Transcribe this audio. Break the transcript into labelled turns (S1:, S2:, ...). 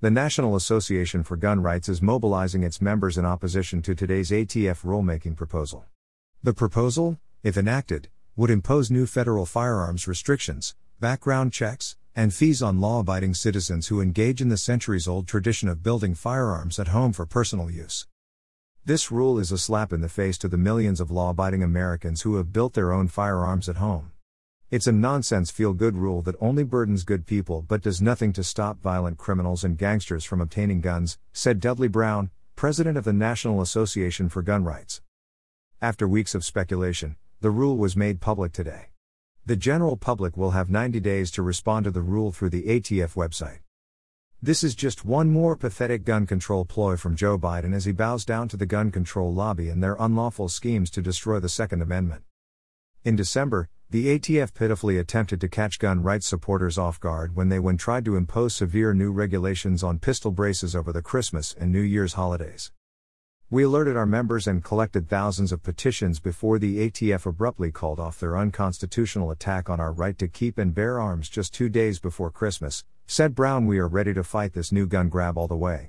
S1: The National Association for Gun Rights is mobilizing its members in opposition to today's ATF rulemaking proposal. The proposal, if enacted, would impose new federal firearms restrictions, background checks, and fees on law abiding citizens who engage in the centuries old tradition of building firearms at home for personal use. This rule is a slap in the face to the millions of law abiding Americans who have built their own firearms at home. It's a nonsense feel good rule that only burdens good people but does nothing to stop violent criminals and gangsters from obtaining guns, said Dudley Brown, president of the National Association for Gun Rights. After weeks of speculation, the rule was made public today. The general public will have 90 days to respond to the rule through the ATF website. This is just one more pathetic gun control ploy from Joe Biden as he bows down to the gun control lobby and their unlawful schemes to destroy the Second Amendment. In December, the ATF pitifully attempted to catch gun rights supporters off guard when they when tried to impose severe new regulations on pistol braces over the Christmas and New Year's holidays. We alerted our members and collected thousands of petitions before the ATF abruptly called off their unconstitutional attack on our right to keep and bear arms just two days before Christmas, said Brown. We are ready to fight this new gun grab all the way.